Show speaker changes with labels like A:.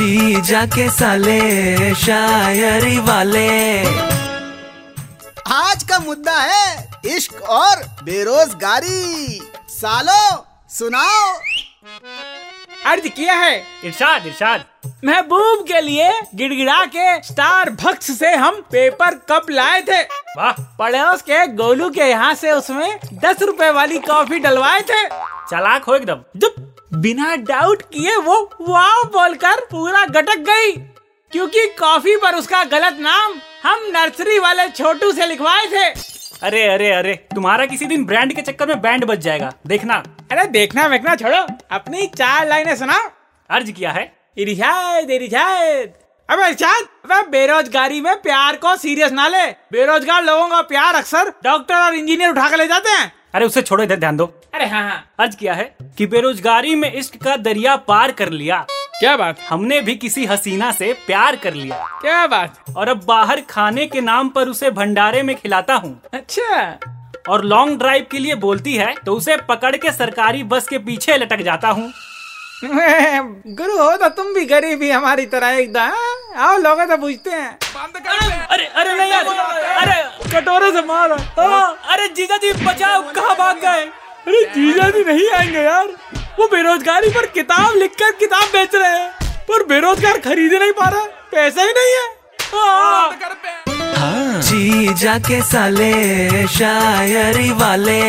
A: जी जाके साले शायरी वाले।
B: आज का मुद्दा है इश्क और बेरोजगारी। सालो सुनाओ।
C: अर्ज़ किया है।
D: इरशाद इरशाद।
C: महबूब के लिए गिड़गिड़ा के स्टार भक्स से हम पेपर कप लाए थे।
D: वाह।
C: पड़ोस के गोलू के यहाँ से उसमें दस रुपए वाली कॉफ़ी डलवाए थे।
D: चालाक हो एकदम।
C: जब बिना डाउट किए वो वाव बोलकर पूरा गटक गई। क्योंकि कॉफ़ी पर उसका गलत नाम हम नर्सरी वाले छोटू से लिखवाए थे।
D: अरे अरे अरे तुम्हारा किसी दिन ब्रांड के चक्कर में बैंड बच जाएगा। देखना।
C: अरे देखना वेखना छोड़ो। अपनी चार लाइनें सुनाओ।
D: अर्ज़ किया है।
C: इरिशाद इरिशाद अबे इरशाद अबे बेरोजगारी में प्यार को सीरियस ना ले। बेरोजगार लोगों का प्यार अक्सर डॉक्टर और इंजीनियर उठा कर ले जाते हैं।
D: अरे उसे छोड़ो इधर ध्यान दो।
C: अरे हाँ हाँ।
D: अर्ज़ किया है कि बेरोजगारी में इश्क का दरिया पार कर लिया।
C: क्या बात?
D: हमने भी किसी हसीना से प्यार कर लिया।
C: क्या बात?
D: और अब बाहर खाने के नाम पर उसे भंडारे में खिलाता हूँ।
C: अच्छा।
D: और लॉन्ग ड्राइव के लिए बोलती है तो उसे पकड़ के सरकारी बस के पीछे लटक जाता हूँ।
C: गुरु हो तो तुम भी गरीब ही हमारी तरह एकदम हाँ? आओ लोग तो पूछते हैं।
D: अरे अरे नहीं यार अरे
C: कटोरे से मारो।
D: हाँ, अरे जीजा जी बचाओ कहाँ भाग गए?
C: अरे जीजा जी नहीं आएँगे यार। वो बेरोजगारी पर किताब लिखकर किताब बेच रहे हैं। पर बेरोजगार खरीद नहीं पा रहा पैसा ही नहीं है। हाँ।
A: जीजा के साले, शायरी वाले।